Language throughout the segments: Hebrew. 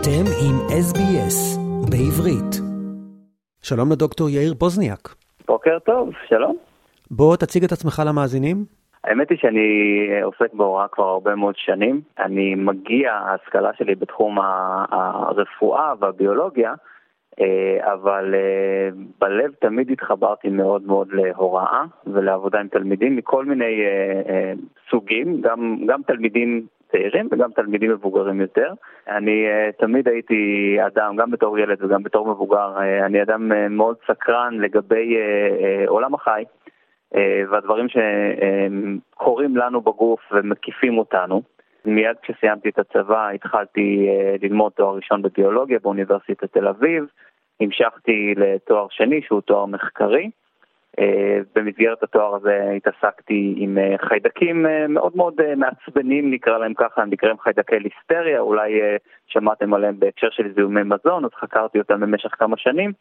אתם עם SBS בעברית. שלום לדוקטור יאיר פוזניאק. בוקר טוב, שלום. בוא תציג את עצמך למאזינים. האמת היא שאני עוסק בהוראה כבר הרבה מאוד שנים. אני מגיע, ההשכלה שלי בתחום הרפואה והביולוגיה, אה, אבל אה, בלב תמיד התחברתי מאוד מאוד להוראה ולעבודה עם תלמידים מכל מיני אה, סוגים, גם, גם תלמידים צעירים וגם תלמידים מבוגרים יותר. אני uh, תמיד הייתי אדם, גם בתור ילד וגם בתור מבוגר, uh, אני אדם uh, מאוד סקרן לגבי עולם החי והדברים שקורים לנו בגוף ומקיפים אותנו. מיד כשסיימתי את הצבא התחלתי ללמוד תואר ראשון בביולוגיה באוניברסיטת תל אביב, המשכתי לתואר שני שהוא תואר מחקרי. אה, במסגרת התואר הזה התעסקתי עם אה, חיידקים אה, מאוד מאוד מעצבנים, נקרא להם ככה, הם נקראים חיידקי ליסטריה, אולי שמעתם עליהם בהקשר של זיהומי מזון, אז חקרתי אותם במשך כמה שנים,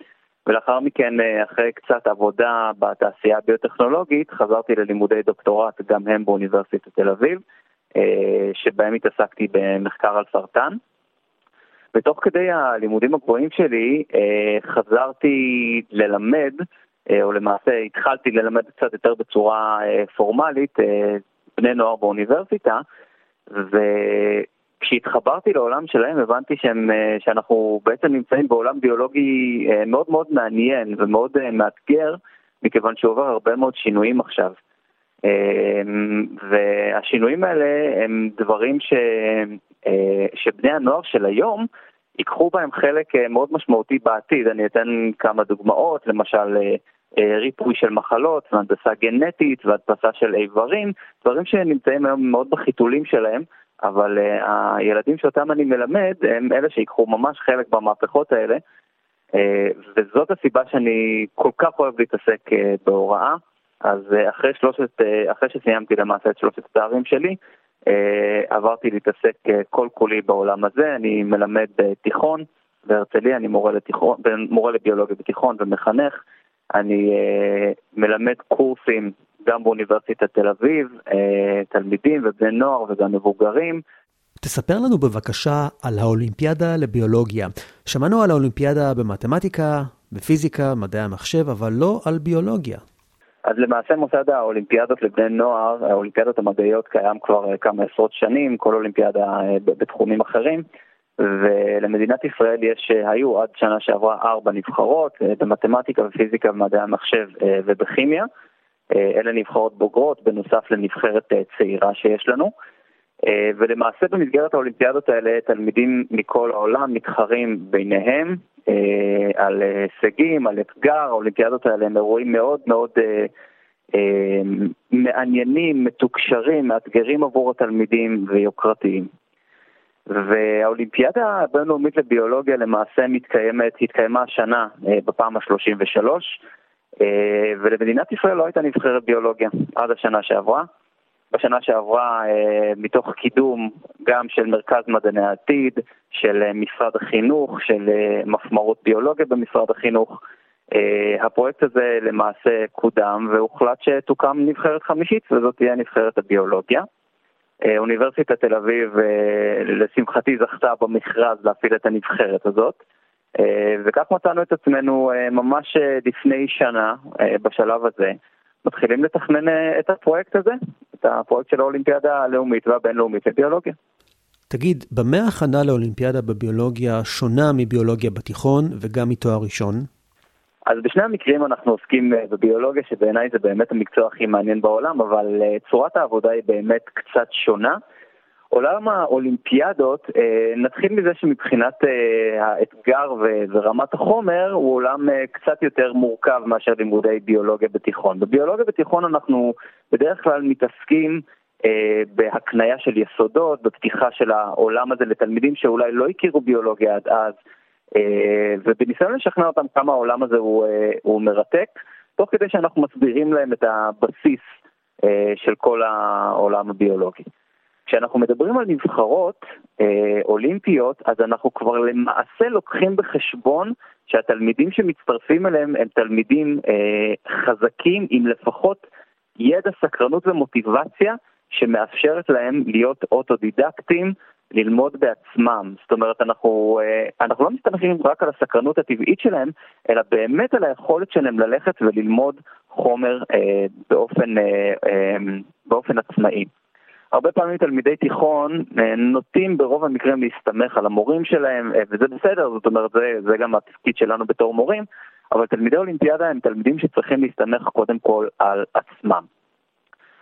ולאחר מכן, אחרי קצת עבודה בתעשייה הביוטכנולוגית, חזרתי ללימודי דוקטורט, גם הם באוניברסיטת תל אביב, שבהם התעסקתי במחקר על סרטן. ותוך כדי הלימודים הגבוהים שלי חזרתי ללמד או למעשה התחלתי ללמד קצת יותר בצורה אה, פורמלית אה, בני נוער באוניברסיטה, וכשהתחברתי לעולם שלהם הבנתי שהם, שאנחנו בעצם נמצאים בעולם ביולוגי מאוד מאוד מעניין ומאוד מאתגר, מכיוון שהוא עובר הרבה מאוד שינויים עכשיו. והשינויים האלה הם דברים ש... שבני הנוער של היום ייקחו בהם חלק מאוד משמעותי בעתיד. אני אתן כמה דוגמאות, למשל אה, ריפוי של מחלות והנדסה גנטית והדפסה של איברים, דברים שנמצאים היום מאוד בחיתולים שלהם, אבל הילדים שאותם אני מלמד הם אלה שיקחו ממש חלק במהפכות האלה, וזאת הסיבה שאני כל כך אוהב להתעסק בהוראה. אז אחרי, שלושת, אחרי שסיימתי למעשה את שלושת התארים שלי, עברתי להתעסק uh, כל כולי בעולם הזה, אני מלמד בתיכון בהרצליה, אני מורה, לתיכון, מורה לביולוגיה בתיכון ומחנך. אני uh, מלמד קורסים גם באוניברסיטת תל אביב, תלמידים ובני נוער וגם מבוגרים. תספר לנו בבקשה על האולימפיאדה לביולוגיה. שמענו על האולימפיאדה במתמטיקה, בפיזיקה, מדעי המחשב, אבל לא על ביולוגיה. אז למעשה מוסד האולימפיאדות לבני נוער, האולימפיאדות המדעיות קיים כבר אה, כמה עשרות שנים, כל אולימפיאדה בתחומים אחרים. ולמדינת ישראל יש, אה, היו עד שנה שעברה ארבע נבחרות אה, במתמטיקה ופיזיקה ומדעי המחשב אה, ובכימיה. אלה נבחרות בוגרות בנוסף לנבחרת צעירה שיש לנו. ולמעשה במסגרת האולימפיאדות האלה תלמידים מכל העולם מתחרים ביניהם על הישגים, על אתגר, האולימפיאדות האלה הם אירועים מאוד מאוד מעניינים, מתוקשרים, מאתגרים עבור התלמידים ויוקרתיים. והאולימפיאדה הבינלאומית לביולוגיה למעשה מתקיימת, התקיימה השנה אה, בפעם ה-33, אה, ולמדינת ישראל לא הייתה נבחרת ביולוגיה עד השנה שעברה. בשנה שעברה, אה, מתוך קידום גם של מרכז מדעני העתיד, של משרד החינוך, של מפמרות ביולוגיה במשרד החינוך, הפרויקט הזה למעשה קודם והוחלט שתוקם נבחרת חמישית וזאת תהיה נבחרת הביולוגיה. אה, אוניברסיטת תל אביב, אה, לשמחתי, זכתה במכרז להפעיל את הנבחרת הזאת. אה, וכך מצאנו את עצמנו ממש לפני שנה, בשלב הזה, מתחילים לתכנן את הפרויקט הזה, את הפרויקט של האולימפיאדה הלאומית והבינלאומית לביולוגיה. תגיד, במה ההכנה לאולימפיאדה בביולוגיה שונה מביולוגיה בתיכון וגם מתואר ראשון? אז בשני המקרים אנחנו עוסקים אה, בביולוגיה, שבעיניי זה באמת המקצוע הכי מעניין בעולם, אבל אה, צורת העבודה היא באמת קצת שונה. עולם האולימפיאדות, אה, נתחיל מזה שמבחינת האתגר ורמת החומר הוא עולם קצת יותר מורכב מאשר לימודי ביולוגיה בתיכון. בביולוגיה בתיכון אנחנו בדרך כלל מתעסקים בהקנייה של יסודות, בפתיחה של העולם הזה לתלמידים שאולי לא הכירו ביולוגיה עד אז. אה, ובניסיון לשכנע אותם כמה העולם הזה הוא, אה, הוא מרתק, תוך כדי שאנחנו מסבירים להם את הבסיס אה, של כל העולם הביולוגי. כשאנחנו מדברים על נבחרות אולימפיות, אז אנחנו כבר למעשה לוקחים בחשבון שהתלמידים שמצטרפים אליהם הם תלמידים חזקים עם לפחות ידע, סקרנות ומוטיבציה שמאפשרת להם להיות אוטודידקטים ללמוד בעצמם. זאת אומרת, אנחנו, אה, אנחנו לא מסתמכים רק על הסקרנות הטבעית שלהם, אלא באמת על היכולת שלהם ללכת וללמוד חומר אה, באופן, אה, אה, באופן עצמאי. הרבה פעמים תלמידי תיכון אה, נוטים ברוב המקרים להסתמך על המורים שלהם, אה, וזה בסדר, זאת אומרת, זה, זה גם התפקיד שלנו בתור מורים, אבל תלמידי אולימפיאדה הם תלמידים שצריכים להסתמך קודם כל על עצמם.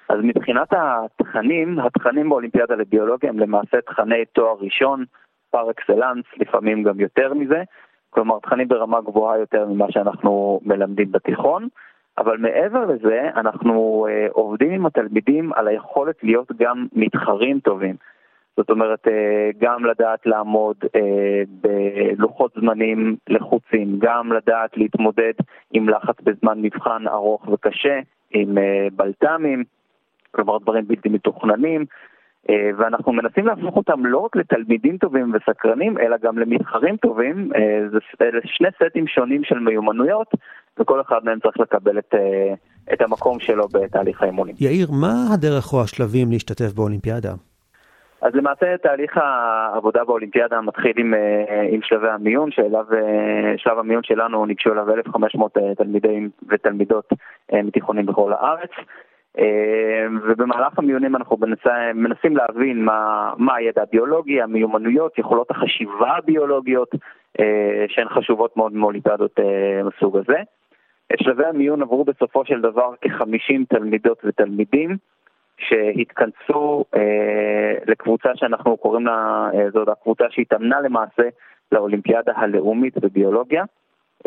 אז מבחינת התכנים, התכנים באולימפיאדה לביולוגיה הם למעשה תכני תואר ראשון, פר אקסלנס, לפעמים גם יותר מזה, כלומר תכנים ברמה גבוהה יותר ממה שאנחנו מלמדים בתיכון, אבל מעבר לזה אנחנו uh, עובדים עם התלמידים על היכולת להיות גם מתחרים טובים. זאת אומרת, uh, גם לדעת לעמוד uh, בלוחות זמנים לחוצים, גם לדעת להתמודד עם לחץ בזמן מבחן ארוך וקשה, עם uh, בלת"מים, כלומר דברים בלתי מתוכננים, אה, ואנחנו מנסים להפוך אותם לא רק לתלמידים טובים וסקרנים, אלא גם למתחרים טובים. אה, זה שני סטים שונים של מיומנויות, וכל אחד מהם צריך לקבל את, אה, את המקום שלו בתהליך האימונים. יאיר, מה הדרך או השלבים להשתתף באולימפיאדה? אז למעשה תהליך העבודה באולימפיאדה מתחיל עם, עם שלבי המיון, שאליו, שלב המיון שלנו ניגשו אליו 1,500 תלמידים ותלמידות מתיכונים בכל הארץ. אה, ובמהלך המיונים אנחנו מנסים להבין מה, מה הידע הביולוגי, המיומנויות, יכולות החשיבה הביולוגיות אה, שהן חשובות מאוד מאולימפיאדות אה, מסוג הזה. את שלבי המיון עברו בסופו של דבר כ-50 תלמידות ותלמידים שהתכנסו אה, לקבוצה שאנחנו קוראים לה, אה, זאת הקבוצה שהתאמנה למעשה לאולימפיאדה הלאומית בביולוגיה.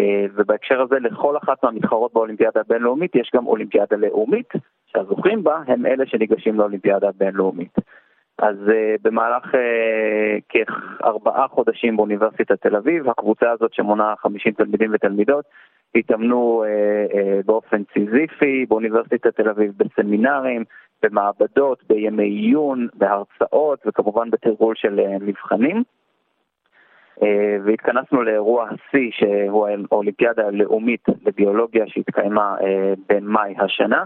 אה, ובהקשר הזה לכל אחת מהמתחרות באולימפיאדה הבינלאומית יש גם אולימפיאדה לאומית, שהזוכים בה הם אלה שניגשים לאולימפיאדה הבינלאומית. אז uh, במהלך uh, כארבעה חודשים באוניברסיטת תל אביב, הקבוצה הזאת שמונה 50 תלמידים ותלמידות, התאמנו uh, uh, באופן סיזיפי באוניברסיטת תל אביב בסמינרים, במעבדות, בימי עיון, בהרצאות וכמובן בתרגול של uh, מבחנים. אה, והתכנסנו לאירוע השיא שהוא האולימפיאדה הלאומית לביולוגיה שהתקיימה אה, במאי השנה.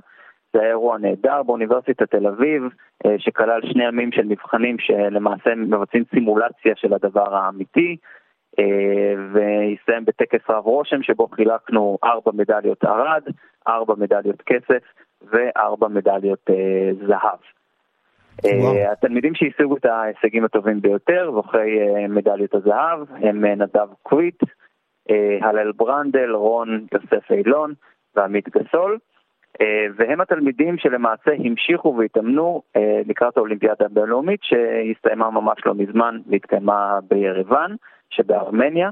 זה היה אירוע נהדר באוניברסיטת תל אביב, אה, שכלל שני ימים של מבחנים שלמעשה מבצעים סימולציה של הדבר האמיתי, והסתיים בטקס רב רושם שבו חילקנו ארבע מדליות ערד, ארבע מדליות כסף וארבע מדליות זהב. Uh, התלמידים שהשיגו את ההישגים הטובים ביותר, זוכי מדליות הזהב, הם נדב קוויט, הלל ברנדל, רון יוסף אילון ועמית גסול, והם התלמידים שלמעשה המשיכו והתאמנו לקראת האולימפיאדה הבינלאומית שהסתיימה ממש לא מזמן והתקיימה בירוון שבארמניה.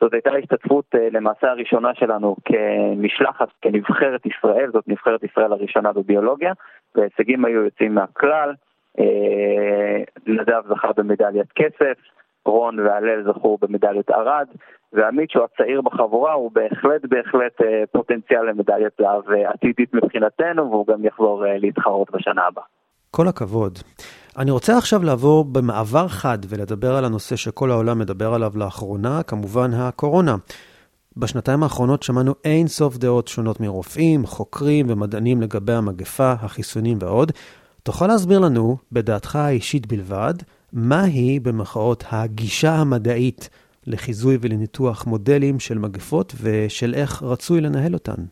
זאת הייתה ההשתתפות uh, למעשה הראשונה שלנו כמשלחת, כנבחרת ישראל, זאת נבחרת ישראל הראשונה בביולוגיה, וההישגים היו יוצאים מהכלל. אה, נדב זכה במדליית כסף, רון והלל זכו במדליית ערד, ועמית שהוא הצעיר בחבורה הוא בהחלט בהחלט אה, פוטנציאל למדליית זהב אה, עתידית מבחינתנו והוא גם יחזור להתחרות בשנה הבאה. כל הכבוד. אני רוצה עכשיו לעבור במעבר חד ולדבר על הנושא שכל העולם מדבר עליו לאחרונה, כמובן הקורונה. בשנתיים האחרונות שמענו אין סוף דעות שונות מרופאים, חוקרים ומדענים לגבי המגפה, החיסונים ועוד. תוכל להסביר לנו, בדעתך האישית בלבד, מהי במחאות הגישה המדעית לחיזוי ולניתוח מודלים של מגפות ושל איך רצוי לנהל אותן?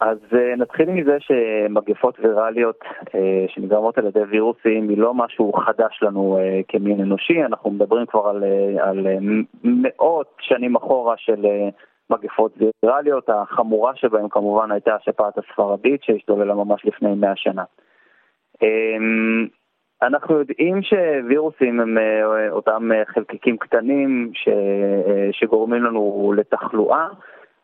אז uh, נתחיל מזה שמגפות ויראליות uh, שנגרמות על ידי וירוסים היא לא משהו חדש לנו uh, כמין אנושי, אנחנו מדברים כבר על, uh, על uh, מאות שנים אחורה של uh, מגפות ויראליות, החמורה שבהן כמובן הייתה השפעת הספרדית שהשתוללה ממש לפני מאה שנה. אמ, אנחנו יודעים שווירוסים הם אה, אותם אה, חלקיקים קטנים ש... אה, שגורמים לנו לתחלואה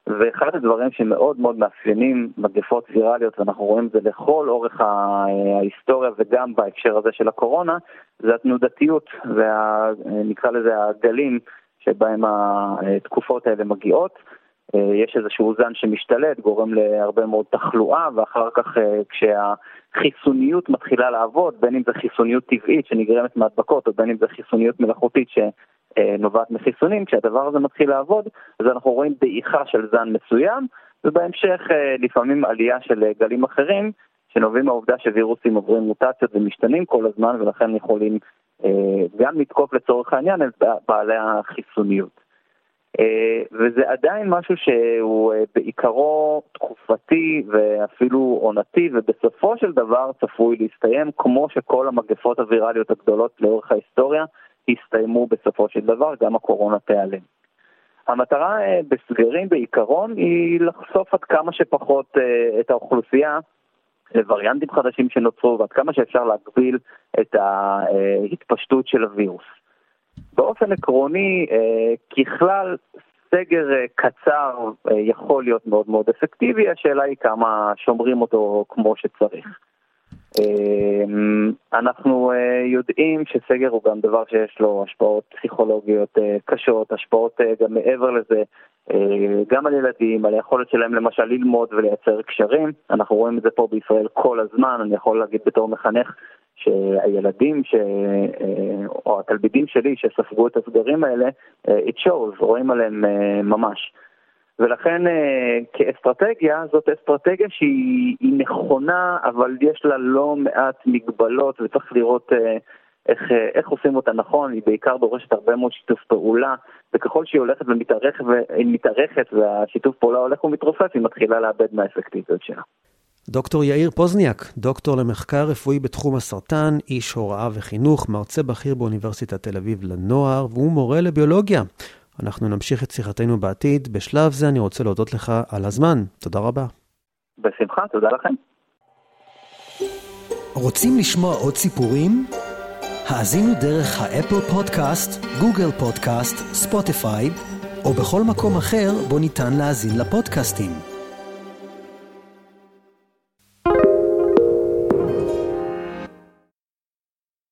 ואחד הדברים שמאוד מאוד מאפיינים מגפות ויראליות ואנחנו רואים את זה לכל אורך ההיסטוריה וגם בהקשר הזה של הקורונה זה התנודתיות ונקרא לזה הגלים שבהם התקופות האלה מגיעות. אה, יש איזשהו זן שמשתלט, גורם להרבה מאוד תחלואה, ואחר כך אה, כשהחיסוניות מתחילה לעבוד, בין אם זה חיסוניות טבעית שנגרמת מהדבקות, או בין אם זה חיסוניות מלאכותית שנובעת מחיסונים, כשהדבר הזה מתחיל לעבוד, אז אנחנו רואים דעיכה של זן מסוים, ובהמשך אה, לפעמים עלייה של גלים אחרים, שנובעים מהעובדה שווירוסים עוברים מוטציות ומשתנים כל הזמן, ולכן יכולים גם לתקוף לצורך העניין את בעלי החיסוניות. וזה עדיין משהו שהוא בעיקרו תקופתי ואפילו עונתי, ובסופו של דבר צפוי להסתיים כמו שכל המגפות הווירליות הגדולות לאורך ההיסטוריה הסתיימו בסופו של דבר, גם הקורונה תיעלם. המטרה בסגרים בעיקרון היא לחשוף עד כמה שפחות את האוכלוסייה לווריאנטים חדשים שנוצרו ועד כמה שאפשר להגביל את ההתפשטות של הווירוס. באופן עקרוני, ככלל, סגר קצר יכול להיות מאוד מאוד אפקטיבי, השאלה היא כמה שומרים אותו כמו שצריך. אנחנו יודעים שסגר הוא גם דבר שיש לו השפעות פסיכולוגיות קשות, השפעות גם מעבר לזה גם על ילדים, על היכולת שלהם למשל ללמוד ולייצר קשרים. אנחנו רואים את זה פה בישראל כל הזמן, אני יכול להגיד בתור מחנך שהילדים ש... או התלמידים שלי שספגו את הסגרים האלה, it shows, רואים עליהם ממש. ולכן כאסטרטגיה, זאת אסטרטגיה שהיא נכונה, אבל יש לה לא מעט מגבלות וצריך לראות איך, איך עושים אותה נכון, היא בעיקר דורשת הרבה מאוד שיתוף פעולה, וככל שהיא הולכת ומתארכת והשיתוף פעולה הולך ומתרופף, היא מתחילה לאבד מהאפקטיביות שלה. דוקטור יאיר פוזניאק, דוקטור למחקר רפואי בתחום הסרטן, איש הוראה וחינוך, מרצה בכיר באוניברסיטת תל אביב לנוער, והוא מורה לביולוגיה. אנחנו נמשיך את שיחתנו בעתיד. בשלב זה אני רוצה להודות לך על הזמן. תודה רבה. בשמחה, תודה לכם. רוצים לשמוע עוד סיפורים? האזינו דרך האפל פודקאסט, גוגל פודקאסט, ספוטיפיי, או בכל מקום אחר בו ניתן להאזין לפודקאסטים.